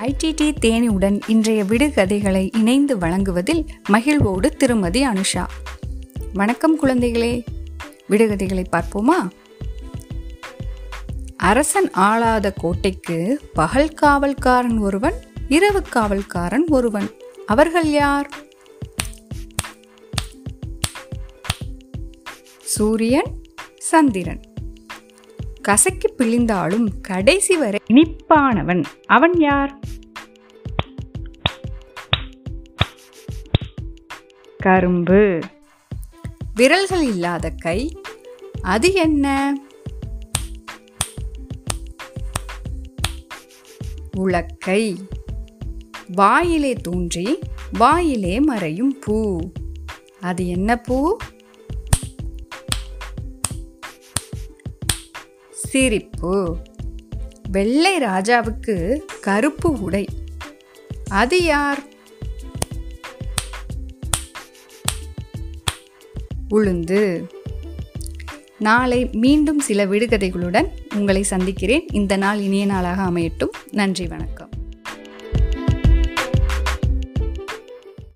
IDD தேனியுடன் இன்றைய விடுகதைகளை இணைந்து வழங்குவதில் மகிழ்வோடு திருமதி அனுஷா. வணக்கம் குழந்தைகளே. விடுகதைகளை பார்ப்போமா? அரசன் ஆளாத கோட்டைக்கு பகல் காவல்காரன் ஒருவன் இரவு காவல்காரன் ஒருவன். அவர்கள் யார்? சூரியன் சந்திரன். கசக்கி பிழிந்தாலும் கடைசி வரை இனிப்பானவன். அவன் யார்? கரும்பு. விரல்கள் இல்லாத கை அது என்ன? உலக்கை. வாயிலே தோன்றி வாயிலே மறையும் பூ. அது என்ன பூ? சிரிப்பு. வெள்ளை ராஜாவுக்கு கருப்பு உடை. அது யார்? உளுந்து. நாளை மீண்டும் சில விடுகதைகளுடன் உங்களை சந்திக்கிறேன். இந்த நாள் இனிய நாளாக அமையட்டும். நன்றி வணக்கம்.